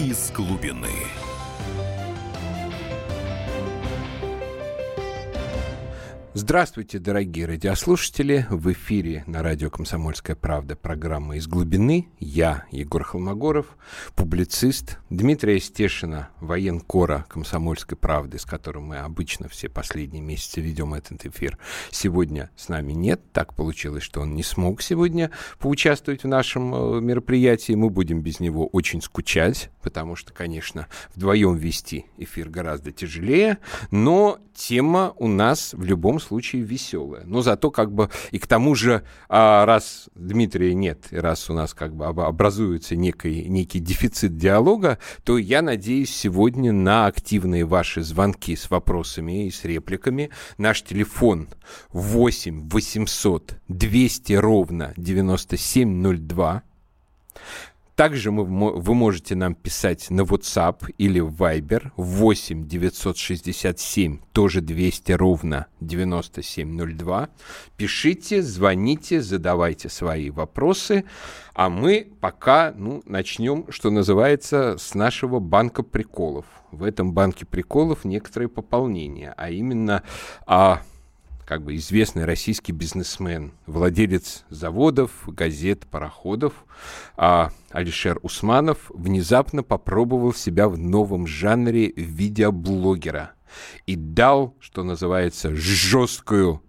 из глубины. Здравствуйте, дорогие радиослушатели! В эфире на радио «Комсомольская правда» программа «Из глубины». Я, Егор Холмогоров, публицист Дмитрия Стешина, военкора «Комсомольской правды», с которым мы обычно все последние месяцы ведем этот эфир. Сегодня с нами нет. Так получилось, что он не смог сегодня поучаствовать в нашем э, мероприятии. Мы будем без него очень скучать, потому что, конечно, вдвоем вести эфир гораздо тяжелее, но тема у нас в любом случае веселая. Но зато как бы и к тому же, а, раз Дмитрия нет, раз у нас как бы образуется некий, некий дефицит диалога, то я надеюсь сегодня на активные ваши звонки с вопросами и с репликами. Наш телефон 8 800 200 ровно 9702. Также мы, вы можете нам писать на WhatsApp или Viber 8 967 тоже 200 ровно 9702. Пишите, звоните, задавайте свои вопросы. А мы пока ну, начнем, что называется, с нашего банка приколов. В этом банке приколов некоторые пополнения, а именно... А, как бы известный российский бизнесмен, владелец заводов, газет, пароходов, а Алишер Усманов внезапно попробовал себя в новом жанре видеоблогера и дал, что называется, жесткую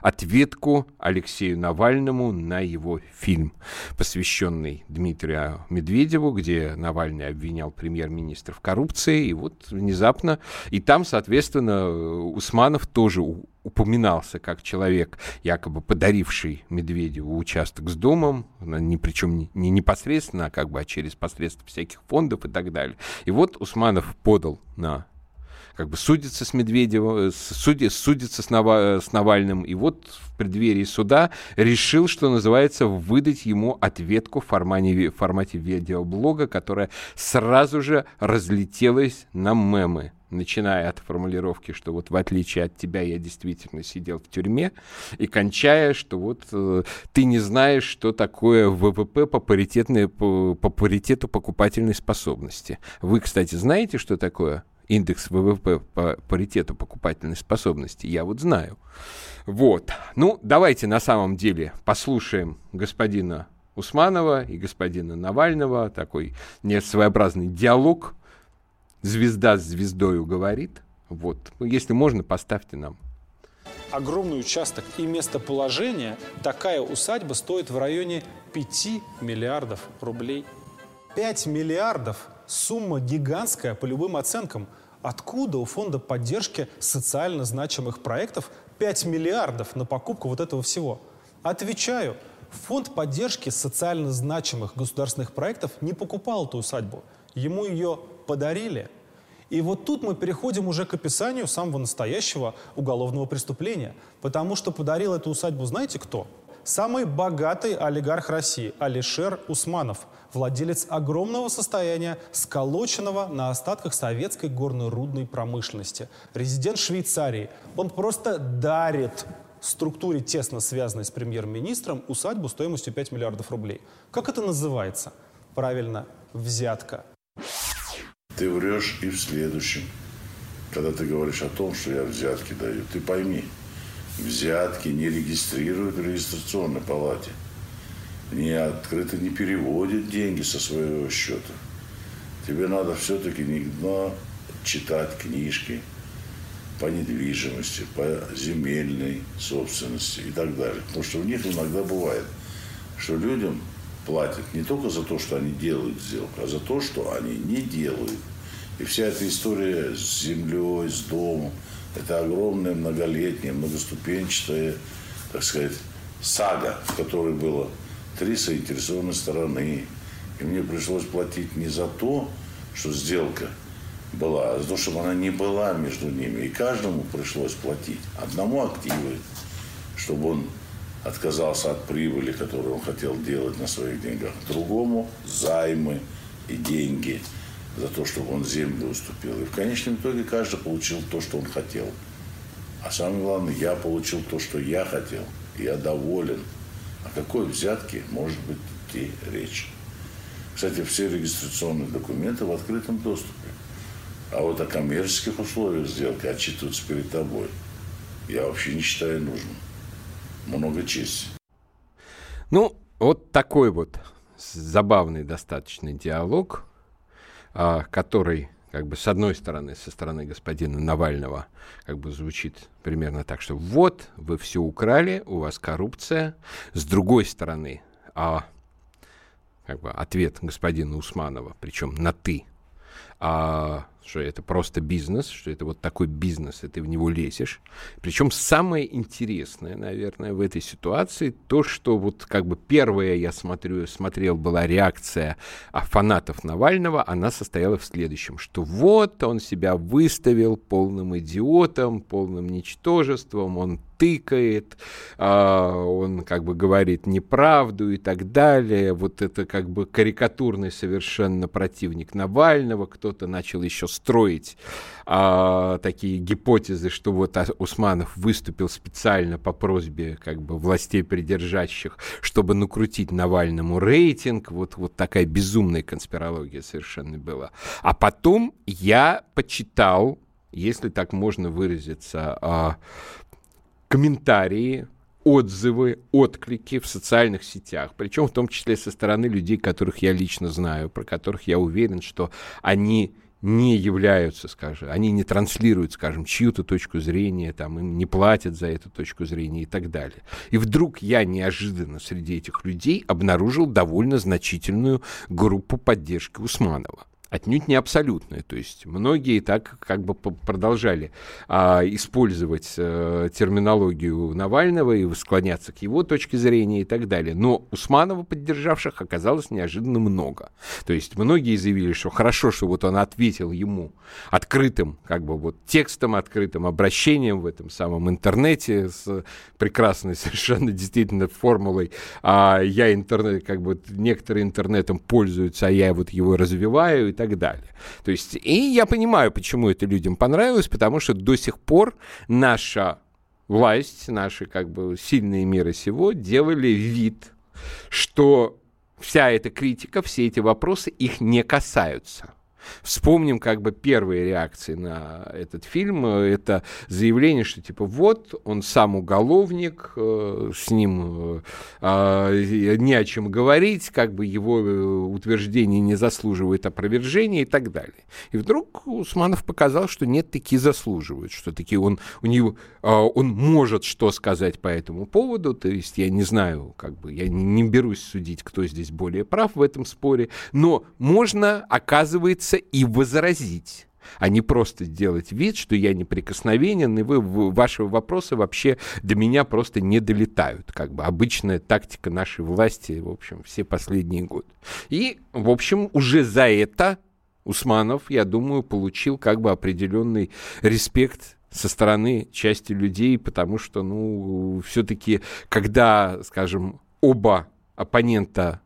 ответку Алексею Навальному на его фильм, посвященный Дмитрию Медведеву, где Навальный обвинял премьер-министра в коррупции, и вот внезапно, и там, соответственно, Усманов тоже упоминался как человек, якобы подаривший Медведеву участок с домом, ни причем не непосредственно, а как бы а через посредство всяких фондов и так далее. И вот Усманов подал на как бы судится с Медведевым, э, суди, судится с, Нава, с Навальным, и вот в преддверии суда решил, что называется, выдать ему ответку в формате, в формате видеоблога, которая сразу же разлетелась на мемы начиная от формулировки, что вот в отличие от тебя я действительно сидел в тюрьме, и кончая, что вот э, ты не знаешь, что такое ВВП по, по, по паритету покупательной способности. Вы, кстати, знаете, что такое индекс ВВП по паритету покупательной способности, я вот знаю. Вот. Ну, давайте на самом деле послушаем господина Усманова и господина Навального, такой не своеобразный диалог. Звезда с звездою говорит. Вот. Если можно, поставьте нам. Огромный участок и местоположение, такая усадьба стоит в районе 5 миллиардов рублей. 5 миллиардов – сумма гигантская по любым оценкам – Откуда у фонда поддержки социально значимых проектов 5 миллиардов на покупку вот этого всего? Отвечаю, фонд поддержки социально значимых государственных проектов не покупал эту усадьбу. Ему ее подарили. И вот тут мы переходим уже к описанию самого настоящего уголовного преступления. Потому что подарил эту усадьбу знаете кто? Самый богатый олигарх России Алишер Усманов – владелец огромного состояния, сколоченного на остатках советской горно-рудной промышленности. Резидент Швейцарии. Он просто дарит структуре, тесно связанной с премьер-министром, усадьбу стоимостью 5 миллиардов рублей. Как это называется? Правильно, взятка. Ты врешь и в следующем. Когда ты говоришь о том, что я взятки даю, ты пойми, взятки не регистрируют в регистрационной палате не открыто не переводит деньги со своего счета. Тебе надо все-таки не читать книжки по недвижимости, по земельной собственности и так далее. Потому что у них иногда бывает, что людям платят не только за то, что они делают сделку, а за то, что они не делают. И вся эта история с землей, с домом, это огромная многолетняя, многоступенчатая, так сказать, сага, в которой было три заинтересованные стороны. И мне пришлось платить не за то, что сделка была, а за то, чтобы она не была между ними. И каждому пришлось платить. Одному активы, чтобы он отказался от прибыли, которую он хотел делать на своих деньгах. Другому займы и деньги за то, чтобы он землю уступил. И в конечном итоге каждый получил то, что он хотел. А самое главное, я получил то, что я хотел. Я доволен. О какой взятке может быть идти речь? Кстати, все регистрационные документы в открытом доступе. А вот о коммерческих условиях сделки отчитываться перед тобой я вообще не считаю нужным. Много чести. Ну, вот такой вот забавный достаточно диалог, который как бы с одной стороны, со стороны господина Навального, как бы звучит примерно так, что вот, вы все украли, у вас коррупция. С другой стороны, а, как бы ответ господина Усманова, причем на «ты», а, что это просто бизнес, что это вот такой бизнес, и ты в него лезешь. Причем самое интересное, наверное, в этой ситуации то, что вот как бы первая, я смотрю, смотрел, была реакция а, фанатов Навального, она состояла в следующем, что вот он себя выставил полным идиотом, полным ничтожеством, он тыкает, а, он как бы говорит неправду и так далее. Вот это как бы карикатурный совершенно противник Навального. Кто-то начал еще строить а, такие гипотезы, что вот Усманов выступил специально по просьбе как бы властей придержащих, чтобы накрутить Навальному рейтинг. Вот, вот такая безумная конспирология совершенно была. А потом я почитал если так можно выразиться, а, комментарии, отзывы, отклики в социальных сетях, причем в том числе со стороны людей, которых я лично знаю, про которых я уверен, что они не являются, скажем, они не транслируют, скажем, чью-то точку зрения, там, им не платят за эту точку зрения и так далее. И вдруг я неожиданно среди этих людей обнаружил довольно значительную группу поддержки Усманова отнюдь не абсолютное. То есть многие так как бы продолжали а, использовать а, терминологию Навального и склоняться к его точке зрения и так далее. Но Усманова поддержавших оказалось неожиданно много. То есть многие заявили, что хорошо, что вот он ответил ему открытым, как бы вот текстом, открытым обращением в этом самом интернете с прекрасной совершенно действительно формулой а, «я интернет, как бы некоторые интернетом пользуются, а я вот его развиваю» и так далее. То есть, и я понимаю, почему это людям понравилось, потому что до сих пор наша власть, наши как бы сильные мира сего делали вид, что вся эта критика, все эти вопросы их не касаются. Вспомним как бы первые реакции на этот фильм. Это заявление, что типа вот он сам уголовник, э, с ним э, а, не о чем говорить, как бы его э, утверждение не заслуживает опровержения и так далее. И вдруг Усманов показал, что нет, такие заслуживают, что такие он, у него, а, он может что сказать по этому поводу, то есть я не знаю, как бы, я не берусь судить, кто здесь более прав в этом споре, но можно, оказывается, и возразить а не просто делать вид, что я неприкосновенен, и вы, ваши вопросы вообще до меня просто не долетают. Как бы обычная тактика нашей власти, в общем, все последние годы. И, в общем, уже за это Усманов, я думаю, получил как бы определенный респект со стороны части людей, потому что, ну, все-таки, когда, скажем, оба оппонента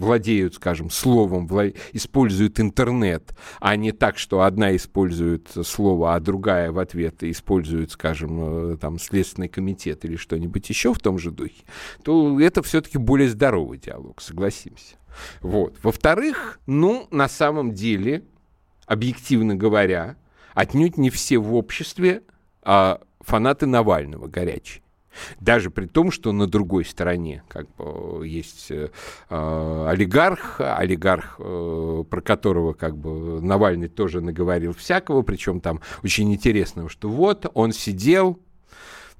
владеют, скажем, словом, вла... используют интернет, а не так, что одна использует слово, а другая в ответ использует, скажем, э, там, Следственный комитет или что-нибудь еще в том же духе, то это все-таки более здоровый диалог, согласимся. Вот. Во-вторых, ну, на самом деле, объективно говоря, отнюдь не все в обществе а фанаты Навального горячие. Даже при том, что на другой стороне как бы есть э, олигарх, олигарх, э, про которого как бы Навальный тоже наговорил всякого, причем там очень интересного, что вот он сидел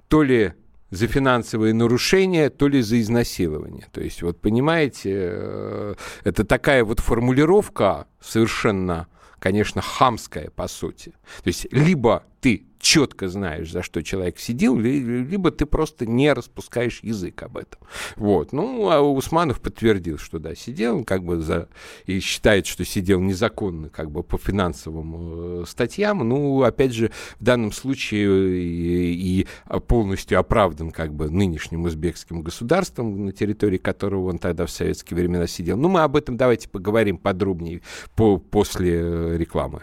то ли за финансовые нарушения, то ли за изнасилование. То есть, вот понимаете, э, это такая вот формулировка совершенно, конечно, хамская по сути. То есть, либо ты четко знаешь, за что человек сидел, либо ты просто не распускаешь язык об этом. Вот. Ну, а Усманов подтвердил, что да, сидел, как бы за... и считает, что сидел незаконно, как бы по финансовым э, статьям. Ну, опять же, в данном случае и, и полностью оправдан как бы нынешним узбекским государством, на территории которого он тогда в советские времена сидел. Ну, мы об этом давайте поговорим подробнее по, после э, рекламы.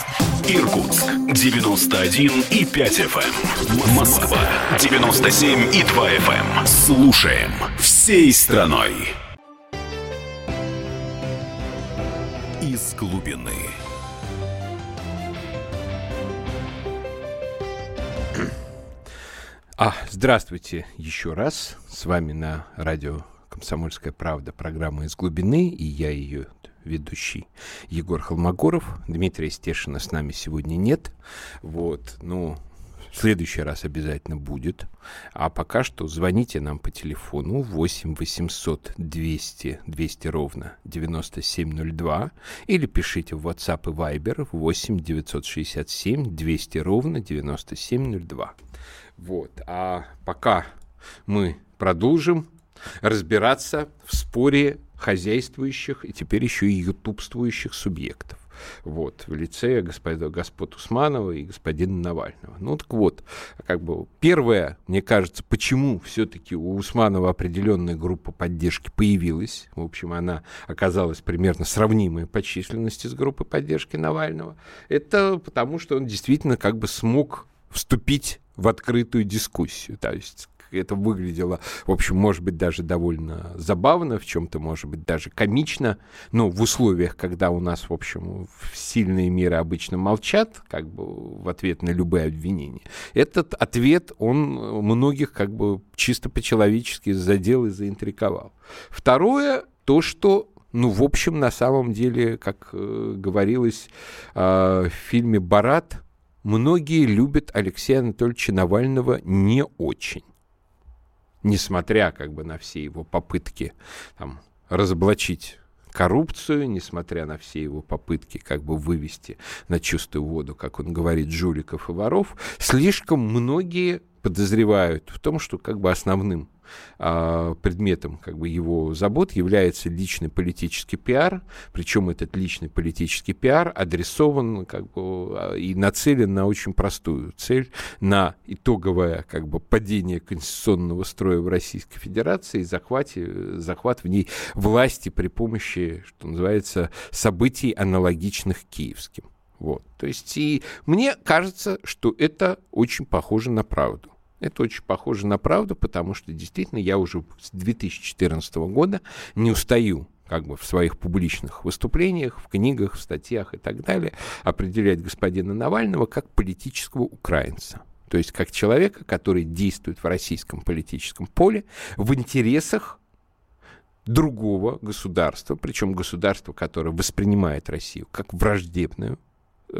Эм. Иркутск 91 и 5 FM. Эм. Москва 97 и 2 FM. Слушаем всей страной. Из глубины. А, здравствуйте еще раз. С вами на радио «Комсомольская правда» программа «Из глубины», и я ее ведущий Егор Холмогоров. Дмитрия Стешина с нами сегодня нет. Вот, ну, в следующий раз обязательно будет. А пока что звоните нам по телефону 8 800 200 200 ровно 9702 или пишите в WhatsApp и Viber 8 967 200 ровно 9702. Вот. А пока мы продолжим разбираться в споре хозяйствующих и теперь еще и ютубствующих субъектов. Вот, в лице господа, господ Усманова и господина Навального. Ну, так вот, как бы первое, мне кажется, почему все-таки у Усманова определенная группа поддержки появилась. В общем, она оказалась примерно сравнимой по численности с группой поддержки Навального. Это потому, что он действительно как бы смог вступить в открытую дискуссию. То есть это выглядело, в общем, может быть, даже довольно забавно, в чем-то, может быть, даже комично, но в условиях, когда у нас, в общем, сильные миры обычно молчат, как бы в ответ на любые обвинения, этот ответ, он многих как бы чисто по-человечески задел и заинтриговал. Второе, то, что ну, в общем, на самом деле, как э, говорилось э, в фильме «Барат», многие любят Алексея Анатольевича Навального не очень. Несмотря как бы на все его попытки там, разоблачить коррупцию, несмотря на все его попытки как бы вывести на чистую воду, как он говорит, жуликов и воров, слишком многие подозревают в том, что как бы основным а, предметом как бы его забот является личный политический пиар, причем этот личный политический пиар адресован как бы а, и нацелен на очень простую цель, на итоговое как бы падение конституционного строя в Российской Федерации и захвате, захват в ней власти при помощи, что называется, событий аналогичных киевским. Вот. То есть и мне кажется, что это очень похоже на правду. Это очень похоже на правду, потому что действительно я уже с 2014 года не устаю как бы в своих публичных выступлениях, в книгах, в статьях и так далее определять господина Навального как политического украинца. То есть как человека, который действует в российском политическом поле в интересах другого государства, причем государства, которое воспринимает Россию как враждебную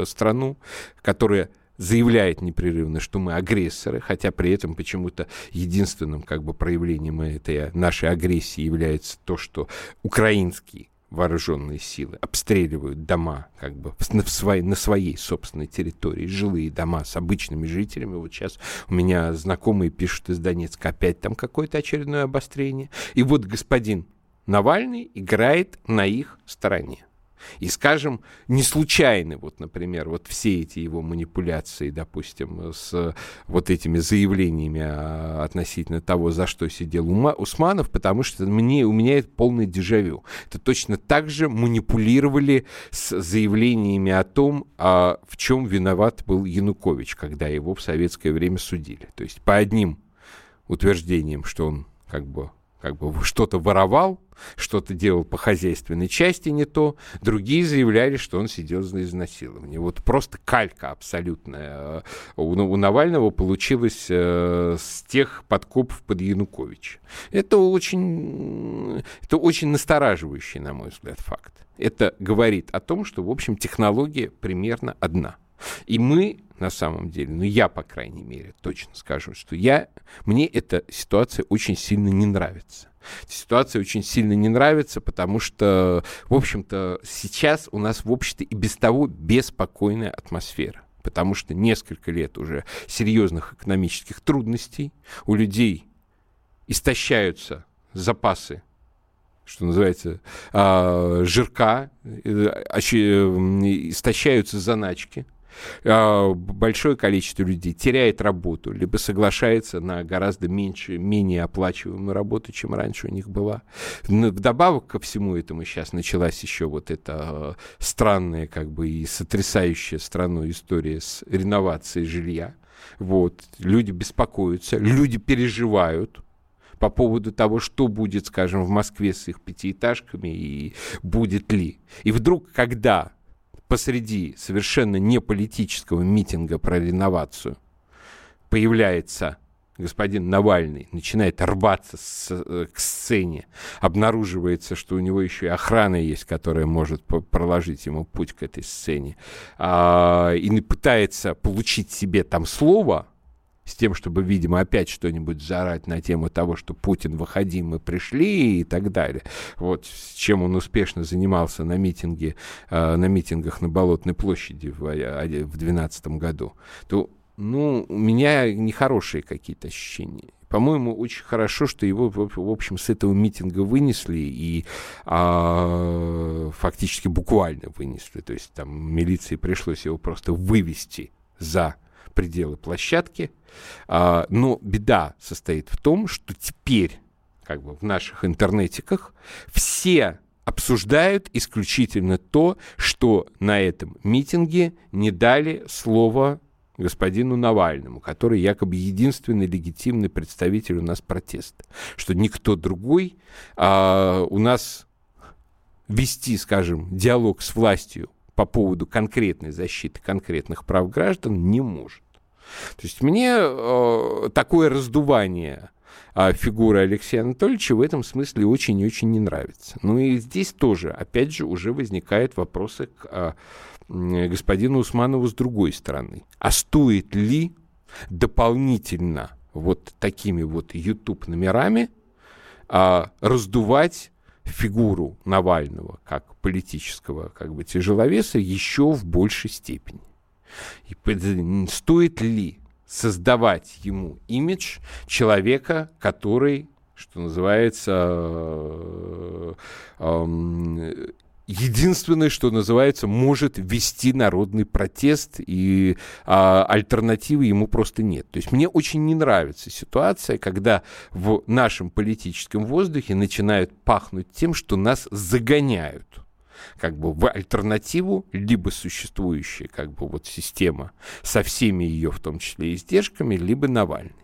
страну, которая заявляет непрерывно, что мы агрессоры, хотя при этом почему-то единственным как бы проявлением этой нашей агрессии является то, что украинские вооруженные силы обстреливают дома как бы на, своей, на своей собственной территории, жилые дома с обычными жителями. Вот сейчас у меня знакомые пишут из Донецка, опять там какое-то очередное обострение. И вот господин Навальный играет на их стороне. И, скажем, не случайны, вот, например, вот все эти его манипуляции, допустим, с вот этими заявлениями относительно того, за что сидел Ума, Усманов, потому что мне, у меня это полный дежавю. Это точно так же манипулировали с заявлениями о том, а в чем виноват был Янукович, когда его в советское время судили. То есть по одним утверждениям, что он как бы как бы что-то воровал, что-то делал по хозяйственной части не то, другие заявляли, что он сидел за изнасилование. Вот просто калька абсолютная у, у Навального получилась э, с тех подкопов под Януковича. Это очень, это очень настораживающий, на мой взгляд, факт. Это говорит о том, что, в общем, технология примерно одна. И мы на самом деле, ну я, по крайней мере, точно скажу, что я, мне эта ситуация очень сильно не нравится. Ситуация очень сильно не нравится, потому что, в общем-то, сейчас у нас в обществе и без того беспокойная атмосфера. Потому что несколько лет уже серьезных экономических трудностей, у людей истощаются запасы что называется, а, жирка, э, истощаются заначки, а, большое количество людей теряет работу, либо соглашается на гораздо меньше, менее оплачиваемую работу, чем раньше у них была. Вдобавок ко всему этому сейчас началась еще вот эта а, странная, как бы и сотрясающая страну история с реновацией жилья. Вот. Люди беспокоятся, люди переживают, по поводу того, что будет, скажем, в Москве с их пятиэтажками и будет ли. И вдруг, когда посреди совершенно неполитического митинга про реновацию появляется господин Навальный, начинает рваться с, э, к сцене, обнаруживается, что у него еще и охрана есть, которая может проложить ему путь к этой сцене, а, и пытается получить себе там слово, с тем, чтобы, видимо, опять что-нибудь заорать на тему того, что Путин, выходи, мы пришли и так далее. Вот с чем он успешно занимался на митинге, э, на митингах на Болотной площади в 2012 году, то, ну, у меня нехорошие какие-то ощущения. По-моему, очень хорошо, что его, в общем, с этого митинга вынесли и а, фактически буквально вынесли. То есть там милиции пришлось его просто вывести за пределы площадки. А, но беда состоит в том, что теперь как бы в наших интернетиках все обсуждают исключительно то, что на этом митинге не дали слово господину Навальному, который якобы единственный легитимный представитель у нас протеста, что никто другой а, у нас вести, скажем, диалог с властью по поводу конкретной защиты конкретных прав граждан не может. То есть мне э, такое раздувание э, фигуры Алексея Анатольевича в этом смысле очень и очень не нравится. Ну и здесь тоже, опять же, уже возникают вопросы к э, господину Усманову с другой стороны. А стоит ли дополнительно вот такими вот YouTube номерами э, раздувать фигуру Навального как политического как бы тяжеловеса еще в большей степени. И стоит ли создавать ему имидж человека, который, что называется, э, э, единственное, что называется, может вести народный протест, и а, альтернативы ему просто нет. То есть мне очень не нравится ситуация, когда в нашем политическом воздухе начинают пахнуть тем, что нас загоняют как бы в альтернативу, либо существующая как бы вот система со всеми ее, в том числе издержками, либо Навальный.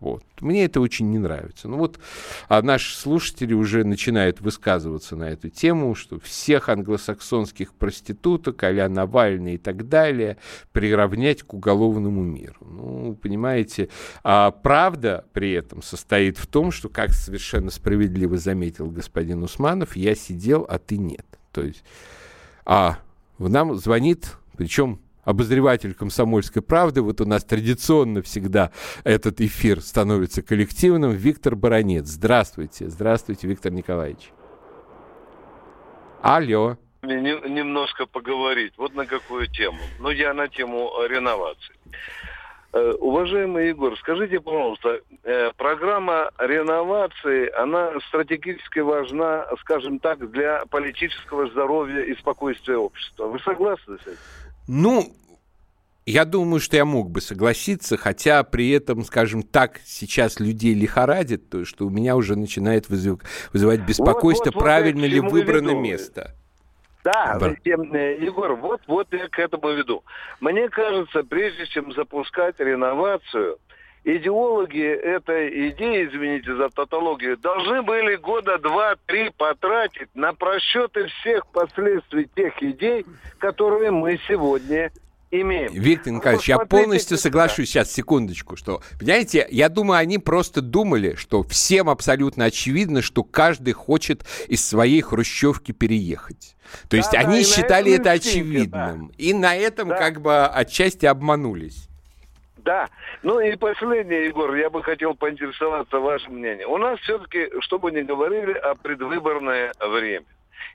Вот. Мне это очень не нравится. Ну вот а наши слушатели уже начинают высказываться на эту тему, что всех англосаксонских проституток, а Навальный и так далее, приравнять к уголовному миру. Ну, понимаете, а правда при этом состоит в том, что, как совершенно справедливо заметил господин Усманов, я сидел, а ты нет. То есть, а в нам звонит, причем обозреватель «Комсомольской правды». Вот у нас традиционно всегда этот эфир становится коллективным. Виктор Баранец. Здравствуйте. Здравствуйте, Виктор Николаевич. Алло. Немножко поговорить. Вот на какую тему. Ну, я на тему реновации. Э, уважаемый Егор, скажите, пожалуйста, э, программа реновации, она стратегически важна, скажем так, для политического здоровья и спокойствия общества. Вы согласны с этим? Ну, я думаю, что я мог бы согласиться, хотя при этом, скажем так, сейчас людей лихорадит, то, что у меня уже начинает вызыв... вызывать беспокойство, вот, вот, правильно вот ли выбрано веду. место. Да, да. Э, Егор, вот, вот я к этому веду. Мне кажется, прежде чем запускать реновацию, идеологи этой идеи, извините за тавтологию, должны были года два-три потратить на просчеты всех последствий тех идей, которые мы сегодня имеем. Виктор Николаевич, я полностью соглашусь. Сейчас, секундочку, что, понимаете, я думаю, они просто думали, что всем абсолютно очевидно, что каждый хочет из своей хрущевки переехать. То да, есть да, они считали это очевидным. Да. И на этом да. как бы отчасти обманулись. Да. Ну и последнее, Егор, я бы хотел поинтересоваться вашим мнением. У нас все-таки, чтобы не говорили, о предвыборное время.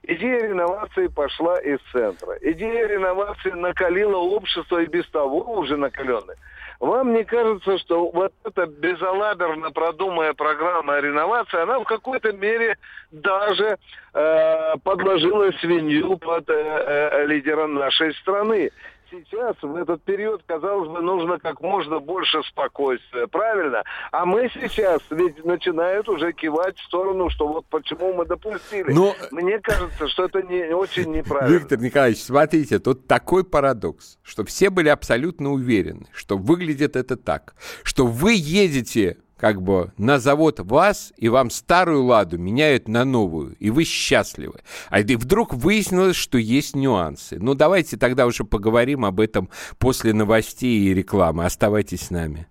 Идея реновации пошла из центра. Идея реновации накалила общество и без того уже накаленное. Вам не кажется, что вот эта безалаберно продуманная программа реновации, она в какой-то мере даже э, подложила свинью под э, э, лидера нашей страны? Сейчас, в этот период, казалось бы, нужно как можно больше спокойствия, правильно? А мы сейчас ведь начинают уже кивать в сторону, что вот почему мы допустили. Но... Мне кажется, что это не очень неправильно. Виктор Николаевич, смотрите, тут такой парадокс, что все были абсолютно уверены, что выглядит это так, что вы едете как бы на завод вас, и вам старую ладу меняют на новую, и вы счастливы. А и вдруг выяснилось, что есть нюансы. Ну, давайте тогда уже поговорим об этом после новостей и рекламы. Оставайтесь с нами.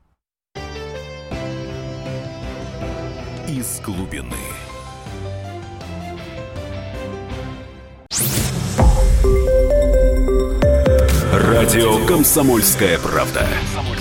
Из глубины. Радио «Комсомольская правда».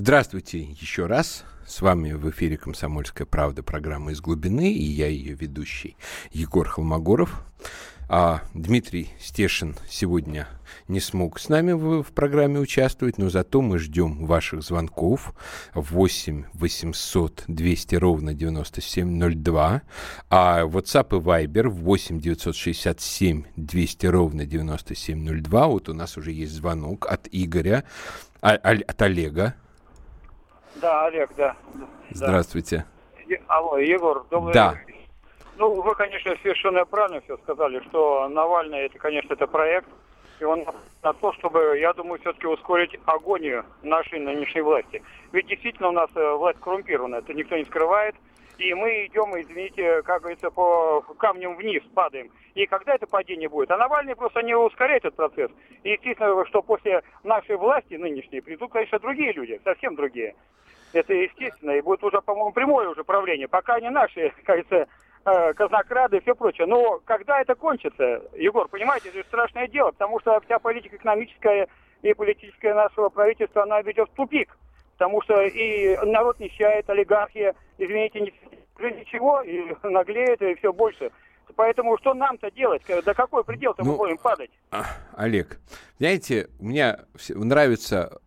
Здравствуйте еще раз. С вами в эфире «Комсомольская правда» программа «Из глубины» и я ее ведущий Егор Холмогоров. А Дмитрий Стешин сегодня не смог с нами в, в программе участвовать, но зато мы ждем ваших звонков 8 800 200 ровно 9702, а WhatsApp и Viber 8 967 200 ровно 9702. Вот у нас уже есть звонок от Игоря, а, от Олега. Да, Олег, да. Здравствуйте. Алло, Егор, добрый Да. Ну, вы, конечно, совершенно правильно все сказали, что Навальный, это, конечно, это проект, и он на то, чтобы, я думаю, все-таки ускорить агонию нашей нынешней власти. Ведь действительно у нас э, власть коррумпирована, это никто не скрывает. И мы идем, извините, как говорится, по камням вниз падаем. И когда это падение будет? А Навальный просто не ускоряет этот процесс. И естественно, что после нашей власти нынешней придут, конечно, другие люди, совсем другие. Это естественно, и будет уже, по-моему, прямое уже правление. Пока не наши, кажется, э, казнокрады и все прочее. Но когда это кончится, Егор, понимаете, это страшное дело, потому что вся политика экономическая и политическая нашего правительства, она ведет в тупик. Потому что и народ нищает, олигархия, извините, ничего, и наглеет, и все больше. Поэтому что нам-то делать? До какой предел-то ну, мы будем падать? А, Олег, знаете, мне нравится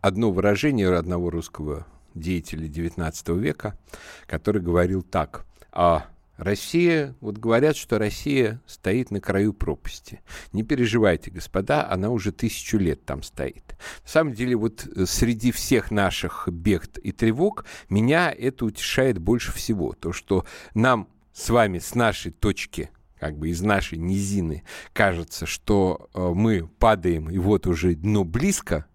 одно выражение одного русского деятеля XIX века, который говорил так. А Россия, вот говорят, что Россия стоит на краю пропасти. Не переживайте, господа, она уже тысячу лет там стоит. На самом деле, вот э, среди всех наших бед и тревог меня это утешает больше всего. То, что нам с вами, с нашей точки как бы из нашей низины кажется, что э, мы падаем, и вот уже дно близко,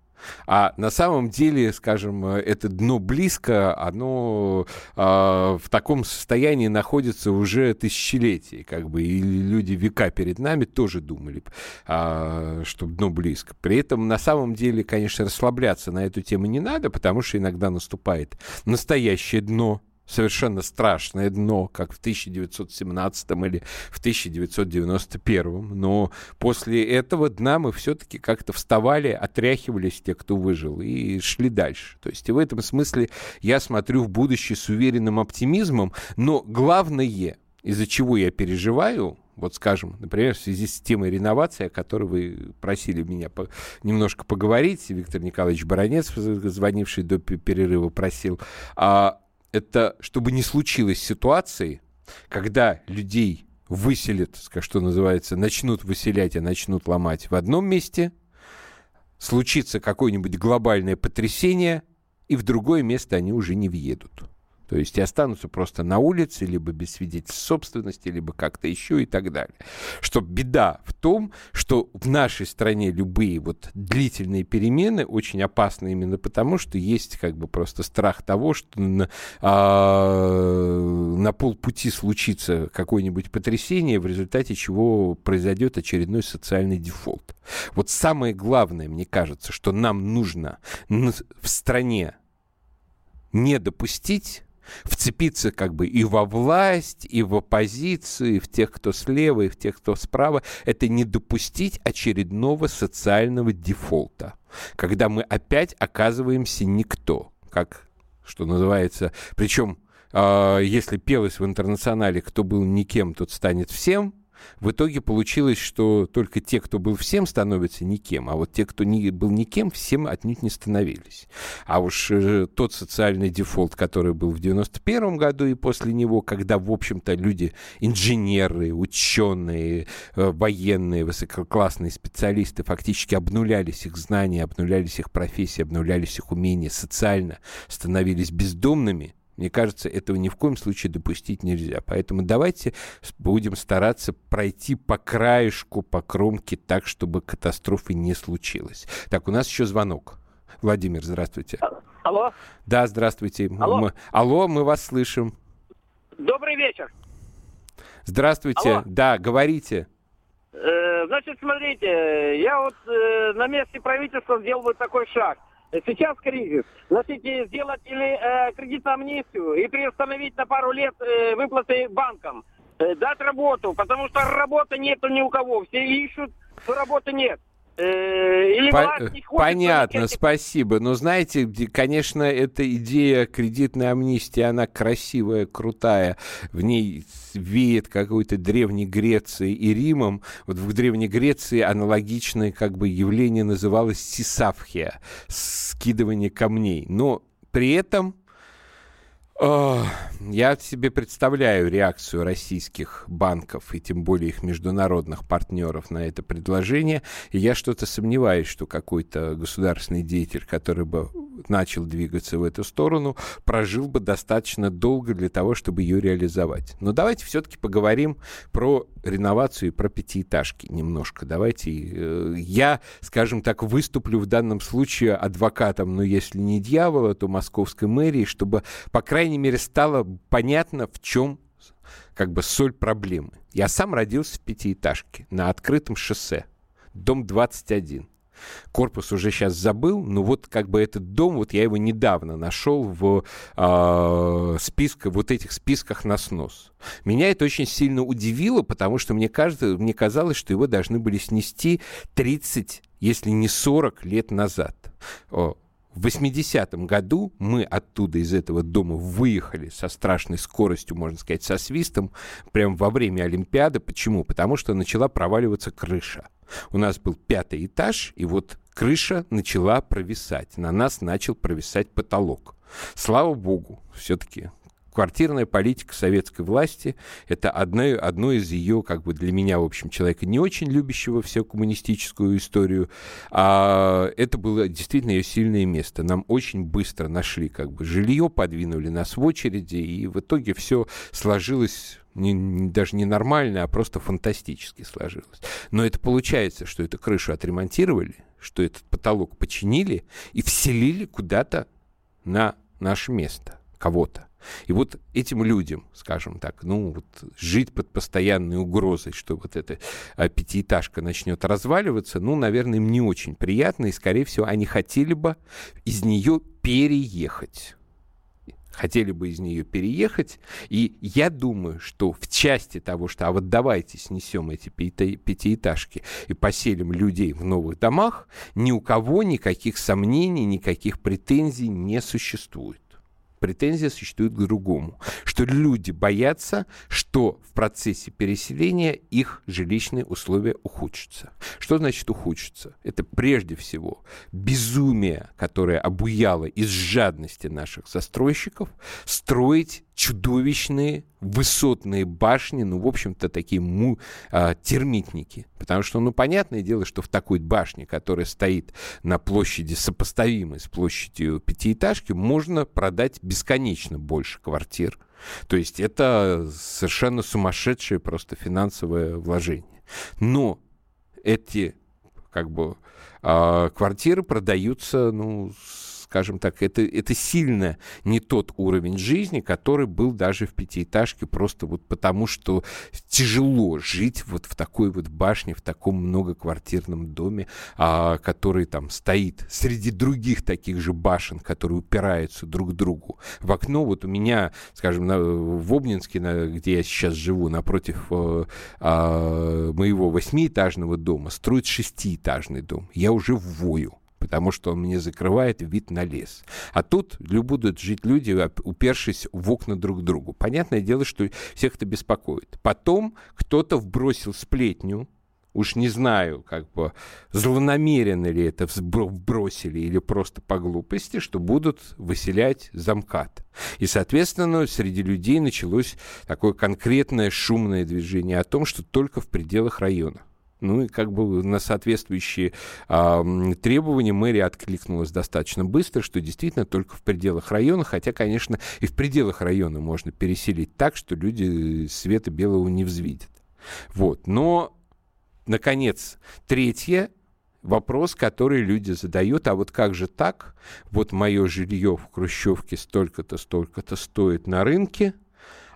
а на самом деле, скажем, это дно близко, оно э, в таком состоянии находится уже тысячелетия, как бы, и люди века перед нами тоже думали, э, что дно близко. При этом на самом деле, конечно, расслабляться на эту тему не надо, потому что иногда наступает настоящее дно, совершенно страшное дно, как в 1917 или в 1991. Но после этого дна мы все-таки как-то вставали, отряхивались те, кто выжил, и шли дальше. То есть в этом смысле я смотрю в будущее с уверенным оптимизмом, но главное, из-за чего я переживаю, вот скажем, например, в связи с темой реновации, о которой вы просили меня по, немножко поговорить, Виктор Николаевич Баранец, звонивший до перерыва, просил, а, это чтобы не случилось ситуации, когда людей выселят, что называется, начнут выселять, а начнут ломать в одном месте, случится какое-нибудь глобальное потрясение, и в другое место они уже не въедут. То есть и останутся просто на улице, либо без свидетельств собственности, либо как-то еще и так далее. Что беда в том, что в нашей стране любые вот длительные перемены очень опасны именно потому, что есть как бы просто страх того, что на, а, на полпути случится какое-нибудь потрясение, в результате чего произойдет очередной социальный дефолт. Вот самое главное, мне кажется, что нам нужно в стране не допустить вцепиться как бы и во власть, и в оппозицию, и в тех, кто слева, и в тех, кто справа, это не допустить очередного социального дефолта, когда мы опять оказываемся никто, как что называется, причем э, если пелось в интернационале, кто был никем, тот станет всем, в итоге получилось, что только те, кто был всем, становятся никем, а вот те, кто не был никем, всем отнюдь не становились. А уж э, тот социальный дефолт, который был в 91 году и после него, когда, в общем-то, люди, инженеры, ученые, э, военные, высококлассные специалисты фактически обнулялись их знания, обнулялись их профессии, обнулялись их умения, социально становились бездомными, мне кажется, этого ни в коем случае допустить нельзя. Поэтому давайте будем стараться пройти по краешку, по кромке так, чтобы катастрофы не случилось. Так, у нас еще звонок. Владимир, здравствуйте. Алло? Да, здравствуйте. Алло, мы, алло, мы вас слышим. Добрый вечер. Здравствуйте. Алло. Да, говорите. Э, значит, смотрите, я вот э, на месте правительства сделал вот такой шаг – Сейчас кризис. Значит, сделать или э, кредитную амнистию и приостановить на пару лет э, выплаты банкам. Э, дать работу, потому что работы нету ни у кого. Все ищут, но работы нет. Э, или По- понятно, спасибо. Но знаете, конечно, эта идея кредитной амнистии, она красивая, крутая. В ней веет какой-то Древней Грецией и Римом. Вот в Древней Греции аналогичное как бы явление называлось сисафхия, скидывание камней. Но при этом я себе представляю реакцию российских банков и тем более их международных партнеров на это предложение. И я что-то сомневаюсь, что какой-то государственный деятель, который бы начал двигаться в эту сторону, прожил бы достаточно долго для того, чтобы ее реализовать. Но давайте все-таки поговорим про реновацию и про пятиэтажки немножко. Давайте э, я, скажем так, выступлю в данном случае адвокатом, но если не дьявола, то московской мэрии, чтобы, по крайней мере, стало понятно, в чем как бы соль проблемы. Я сам родился в пятиэтажке на открытом шоссе, дом 21. Корпус уже сейчас забыл, но вот как бы этот дом, вот я его недавно нашел в э, списках, вот этих списках на снос. Меня это очень сильно удивило, потому что мне, кажется, мне казалось, что его должны были снести 30, если не 40 лет назад. В 80-м году мы оттуда, из этого дома, выехали со страшной скоростью, можно сказать, со свистом, прямо во время Олимпиады. Почему? Потому что начала проваливаться крыша. У нас был пятый этаж, и вот крыша начала провисать. На нас начал провисать потолок. Слава богу, все-таки квартирная политика советской власти — это одно, одно из ее, как бы для меня, в общем, человека не очень любящего всю коммунистическую историю, а это было действительно ее сильное место. Нам очень быстро нашли как бы жилье, подвинули нас в очереди, и в итоге все сложилось не, не, даже не нормально, а просто фантастически сложилось. Но это получается, что эту крышу отремонтировали, что этот потолок починили и вселили куда-то на наше место кого-то. И вот этим людям, скажем так, ну, вот жить под постоянной угрозой, что вот эта а, пятиэтажка начнет разваливаться, ну, наверное, им не очень приятно, и, скорее всего, они хотели бы из нее переехать хотели бы из нее переехать. И я думаю, что в части того, что а вот давайте снесем эти пятиэтажки и поселим людей в новых домах, ни у кого никаких сомнений, никаких претензий не существует претензия существует к другому, что люди боятся, что в процессе переселения их жилищные условия ухудшатся. Что значит ухудшатся? Это прежде всего безумие, которое обуяло из жадности наших застройщиков, строить чудовищные высотные башни, ну, в общем-то, такие му, а, термитники. Потому что, ну, понятное дело, что в такой башне, которая стоит на площади, сопоставимой с площадью пятиэтажки, можно продать бесконечно больше квартир. То есть это совершенно сумасшедшее просто финансовое вложение. Но эти как бы а, квартиры продаются, ну, скажем так, это, это сильно не тот уровень жизни, который был даже в пятиэтажке, просто вот потому, что тяжело жить вот в такой вот башне, в таком многоквартирном доме, а, который там стоит среди других таких же башен, которые упираются друг к другу. В окно вот у меня, скажем, на, в Обнинске, на, где я сейчас живу, напротив э, э, моего восьмиэтажного дома, строят шестиэтажный дом. Я уже вою потому что он мне закрывает вид на лес. А тут будут жить люди, упершись в окна друг к другу. Понятное дело, что всех это беспокоит. Потом кто-то вбросил сплетню, Уж не знаю, как бы злонамеренно ли это вбросили или просто по глупости, что будут выселять замкат. И, соответственно, среди людей началось такое конкретное шумное движение о том, что только в пределах района. Ну и как бы на соответствующие а, требования мэрия откликнулась достаточно быстро, что действительно только в пределах района, хотя, конечно, и в пределах района можно переселить так, что люди света белого не взвидят. Вот. Но, наконец, третье вопрос, который люди задают, а вот как же так? Вот мое жилье в Хрущевке столько-то, столько-то стоит на рынке –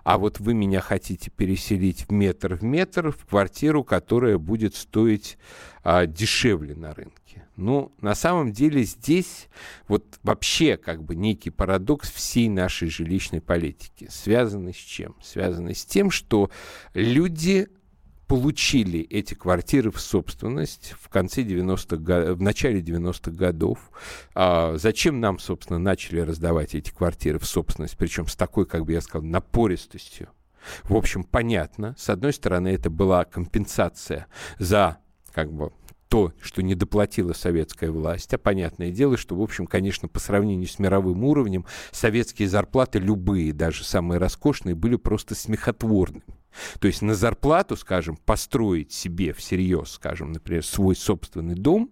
а вот вы меня хотите переселить в метр в метр в квартиру, которая будет стоить а, дешевле на рынке. Ну, на самом деле здесь вот вообще как бы некий парадокс всей нашей жилищной политики. Связанный с чем? Связанный с тем, что люди получили эти квартиры в собственность в конце 90-х в начале 90-х годов. А зачем нам, собственно, начали раздавать эти квартиры в собственность, причем с такой, как бы я сказал, напористостью? В общем, понятно. С одной стороны, это была компенсация за как бы то, что не доплатила советская власть. А понятное дело, что, в общем, конечно, по сравнению с мировым уровнем, советские зарплаты, любые, даже самые роскошные, были просто смехотворными. То есть на зарплату, скажем, построить себе всерьез, скажем, например, свой собственный дом,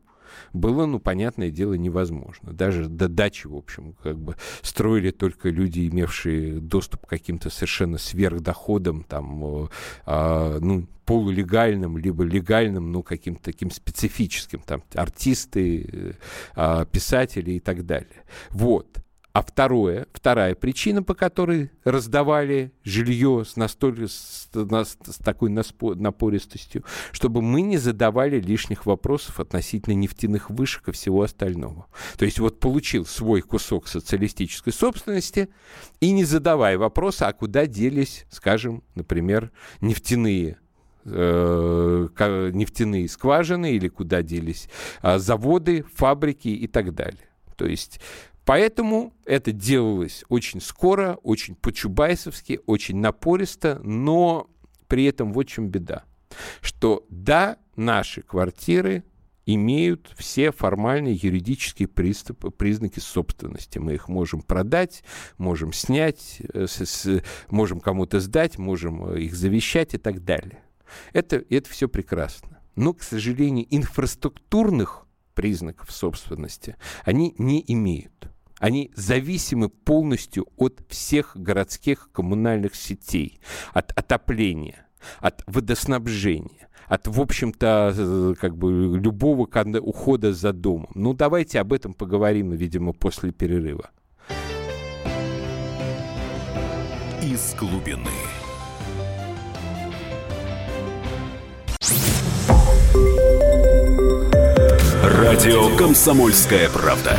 было, ну, понятное дело, невозможно. Даже до дачи, в общем, как бы строили только люди, имевшие доступ к каким-то совершенно сверхдоходам, там, э, ну, полулегальным, либо легальным, ну, каким-то таким специфическим, там, артисты, э, писатели и так далее. Вот. А второе, вторая причина, по которой раздавали жилье с, настоль, с, с, с такой напористостью, чтобы мы не задавали лишних вопросов относительно нефтяных вышек и всего остального. То есть вот получил свой кусок социалистической собственности и не задавая вопроса, а куда делись, скажем, например, нефтяные э, нефтяные скважины или куда делись э, заводы, фабрики и так далее. То есть Поэтому это делалось очень скоро, очень по-чубайсовски, очень напористо, но при этом вот в чем беда. Что да, наши квартиры имеют все формальные юридические приступы, признаки собственности. Мы их можем продать, можем снять, э, с, с, можем кому-то сдать, можем э, их завещать и так далее. Это, это все прекрасно. Но, к сожалению, инфраструктурных признаков собственности они не имеют они зависимы полностью от всех городских коммунальных сетей, от отопления, от водоснабжения, от, в общем-то, как бы любого ухода за домом. Ну, давайте об этом поговорим, видимо, после перерыва. Из глубины. Радио «Комсомольская правда».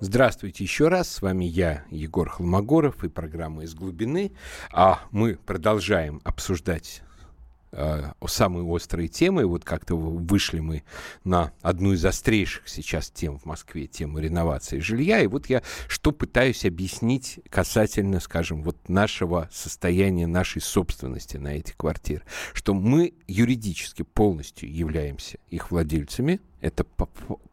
Здравствуйте еще раз. С вами я, Егор Холмогоров, и программа «Из глубины». А мы продолжаем обсуждать э, самые острые темы. Вот как-то вышли мы на одну из острейших сейчас тем в Москве, тему реновации жилья. И вот я что пытаюсь объяснить касательно, скажем, вот нашего состояния, нашей собственности на эти квартиры. Что мы юридически полностью являемся их владельцами. Это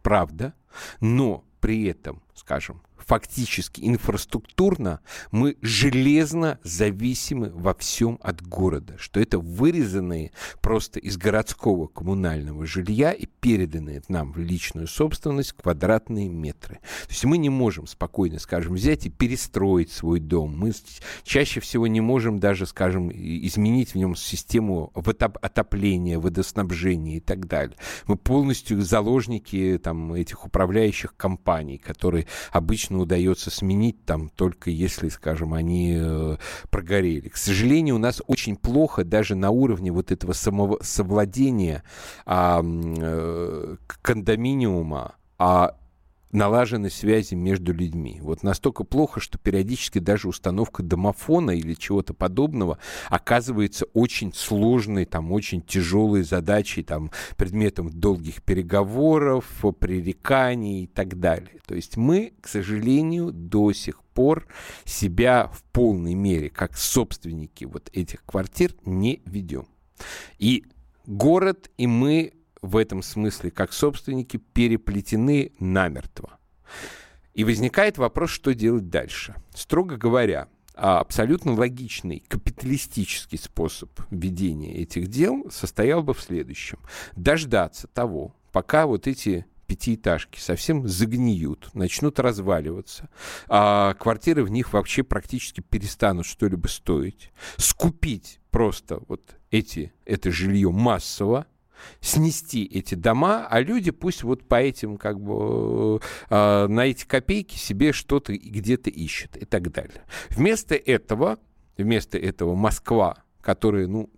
правда. Но при этом, скажем, фактически инфраструктурно мы железно зависимы во всем от города, что это вырезанные просто из городского коммунального жилья и переданные нам в личную собственность квадратные метры. То есть мы не можем спокойно, скажем, взять и перестроить свой дом. Мы чаще всего не можем даже, скажем, изменить в нем систему отопления, водоснабжения и так далее. Мы полностью заложники там, этих управляющих компаний, которые обычно обычно удается сменить там только если, скажем, они э, прогорели. К сожалению, у нас очень плохо даже на уровне вот этого самого совладения э, кондоминиума, а налажены связи между людьми. Вот настолько плохо, что периодически даже установка домофона или чего-то подобного оказывается очень сложной, там, очень тяжелой задачей, там, предметом долгих переговоров, пререканий и так далее. То есть мы, к сожалению, до сих пор себя в полной мере, как собственники вот этих квартир, не ведем. И город и мы в этом смысле, как собственники, переплетены намертво. И возникает вопрос, что делать дальше. Строго говоря, а абсолютно логичный капиталистический способ ведения этих дел состоял бы в следующем. Дождаться того, пока вот эти пятиэтажки совсем загниют, начнут разваливаться, а квартиры в них вообще практически перестанут что-либо стоить, скупить просто вот эти, это жилье массово, снести эти дома, а люди пусть вот по этим, как бы, э, на эти копейки себе что-то где-то ищут и так далее. Вместо этого, вместо этого Москва, которая, ну,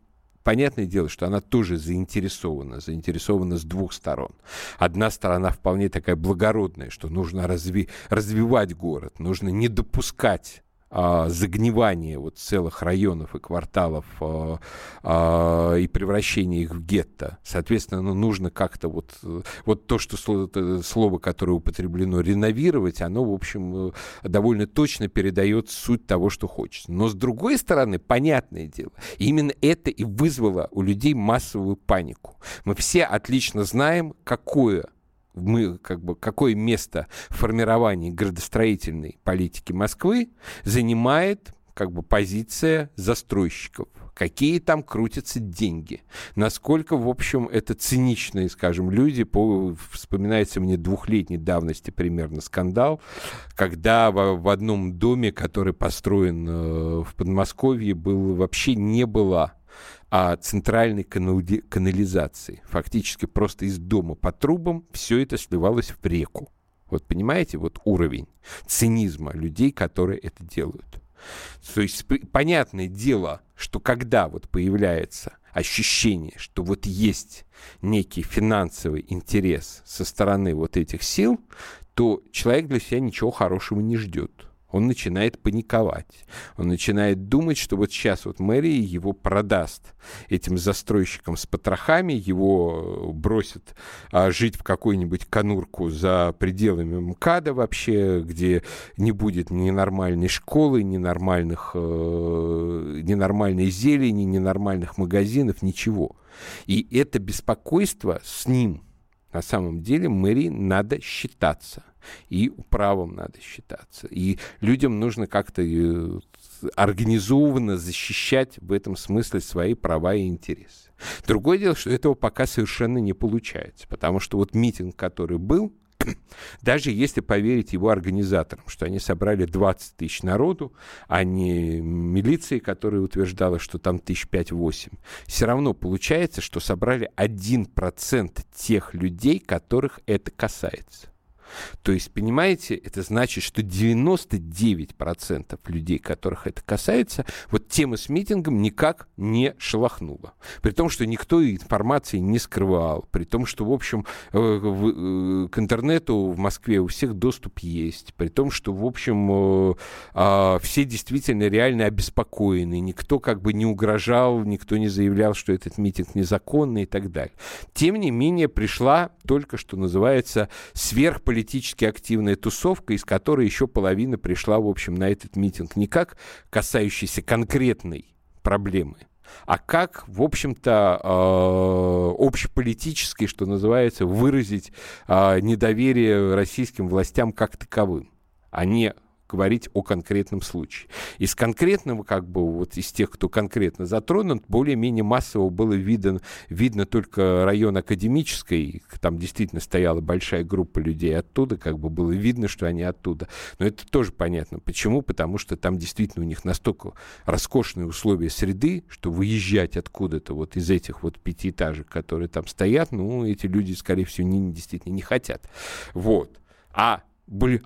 понятное дело, что она тоже заинтересована, заинтересована с двух сторон. Одна сторона вполне такая благородная, что нужно разви развивать город, нужно не допускать загнивание вот целых районов и кварталов а, а, и превращение их в гетто. Соответственно, ну, нужно как-то вот, вот то, что слово, слово, которое употреблено, реновировать, оно, в общем, довольно точно передает суть того, что хочется. Но, с другой стороны, понятное дело, именно это и вызвало у людей массовую панику. Мы все отлично знаем, какое мы, как бы, какое место в формировании градостроительной политики Москвы занимает как бы позиция застройщиков, какие там крутятся деньги, насколько, в общем, это циничные, скажем, люди. По, вспоминается мне двухлетней давности примерно скандал, когда в, в одном доме, который построен э, в Подмосковье, был, вообще не было а центральной канали канализации. Фактически просто из дома по трубам все это сливалось в реку. Вот понимаете, вот уровень цинизма людей, которые это делают. То есть понятное дело, что когда вот появляется ощущение, что вот есть некий финансовый интерес со стороны вот этих сил, то человек для себя ничего хорошего не ждет он начинает паниковать. Он начинает думать, что вот сейчас вот мэрия его продаст этим застройщикам с потрохами, его бросит а, жить в какую-нибудь конурку за пределами МКАДа вообще, где не будет ни нормальной школы, ни нормальных, э, ни нормальной зелени, ни нормальных магазинов, ничего. И это беспокойство с ним на самом деле мэрии надо считаться – и правом надо считаться. И людям нужно как-то э, организованно защищать в этом смысле свои права и интересы. Другое дело, что этого пока совершенно не получается, потому что вот митинг, который был, даже если поверить его организаторам, что они собрали 20 тысяч народу, а не милиции, которая утверждала, что там тысяч пять-восемь, все равно получается, что собрали 1% тех людей, которых это касается. То есть, понимаете, это значит, что 99% людей, которых это касается, вот тема с митингом никак не шелохнула. При том, что никто информации не скрывал, при том, что, в общем, э, э, к интернету в Москве у всех доступ есть, при том, что, в общем, э, а, все действительно реально обеспокоены, никто как бы не угрожал, никто не заявлял, что этот митинг незаконный и так далее. Тем не менее, пришла только, что называется, сверхполитически активная тусовка, из которой еще половина пришла, в общем, на этот митинг. Не как касающийся конкретной проблемы, а как, в общем-то, э, общеполитической, что называется, выразить э, недоверие российским властям как таковым, а не говорить о конкретном случае. Из конкретного, как бы, вот из тех, кто конкретно затронут, более-менее массово было видно, видно только район академической, там действительно стояла большая группа людей оттуда, как бы было видно, что они оттуда. Но это тоже понятно. Почему? Потому что там действительно у них настолько роскошные условия среды, что выезжать откуда-то вот из этих вот пятиэтажек, которые там стоят, ну, эти люди, скорее всего, не, действительно не хотят. Вот. А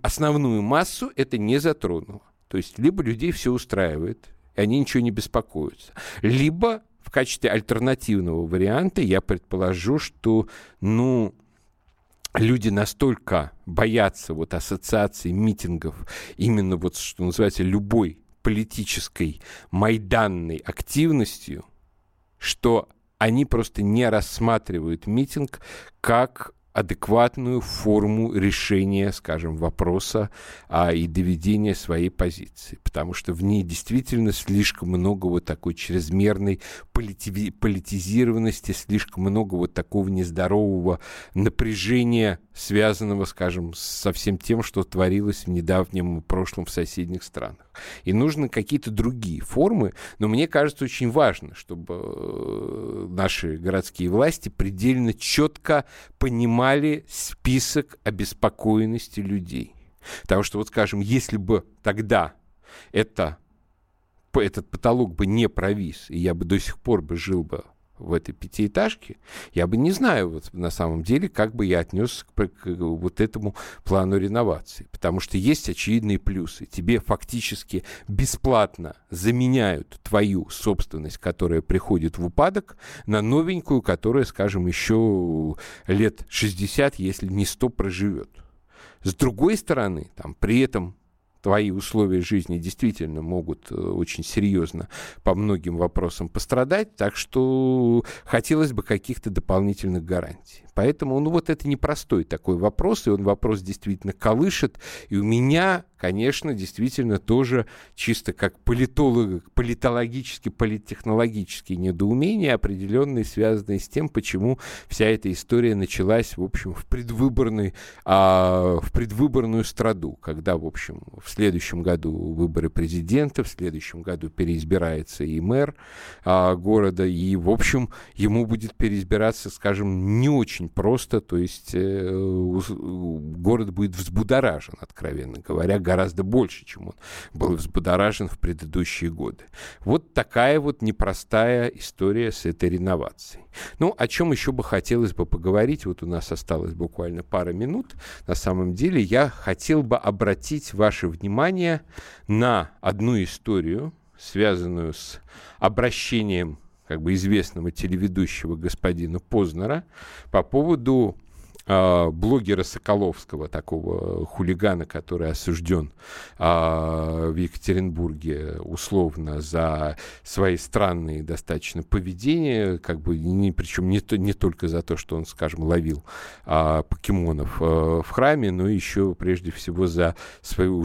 основную массу это не затронуло. То есть либо людей все устраивает, и они ничего не беспокоятся, либо в качестве альтернативного варианта я предположу, что, ну, люди настолько боятся вот ассоциаций, митингов, именно вот, что называется, любой политической майданной активностью, что они просто не рассматривают митинг как адекватную форму решения, скажем, вопроса а, и доведения своей позиции. Потому что в ней действительно слишком много вот такой чрезмерной полити политизированности, слишком много вот такого нездорового напряжения, связанного, скажем, со всем тем, что творилось в недавнем прошлом в соседних странах. И нужны какие-то другие формы, но мне кажется очень важно, чтобы э, наши городские власти предельно четко понимали список обеспокоенности людей. Потому что, вот скажем, если бы тогда это, этот потолок бы не провис, и я бы до сих пор бы жил бы в этой пятиэтажке, я бы не знаю вот на самом деле, как бы я отнесся к, к вот этому плану реновации. Потому что есть очевидные плюсы. Тебе фактически бесплатно заменяют твою собственность, которая приходит в упадок, на новенькую, которая, скажем, еще лет 60, если не 100, проживет. С другой стороны, там, при этом твои условия жизни действительно могут э, очень серьезно по многим вопросам пострадать, так что хотелось бы каких-то дополнительных гарантий. Поэтому, ну вот это непростой такой вопрос, и он вопрос действительно колышет, и у меня конечно, действительно тоже чисто как политолог, политологически, политтехнологические недоумения, определенные, связанные с тем, почему вся эта история началась, в общем, в, предвыборный, а, в предвыборную страду, когда, в общем, в следующем году выборы президента, в следующем году переизбирается и мэр а, города, и, в общем, ему будет переизбираться, скажем, не очень просто, то есть э, город будет взбудоражен, откровенно говоря, гораздо больше, чем он был взбудоражен в предыдущие годы. Вот такая вот непростая история с этой реновацией. Ну, о чем еще бы хотелось бы поговорить, вот у нас осталось буквально пара минут, на самом деле я хотел бы обратить ваше внимание на одну историю, связанную с обращением как бы известного телеведущего господина Познера по поводу э, блогера Соколовского, такого хулигана, который осужден э, в Екатеринбурге условно за свои странные достаточно поведения, как бы не, причем не, то, не только за то, что он, скажем, ловил э, покемонов э, в храме, но еще прежде всего за свою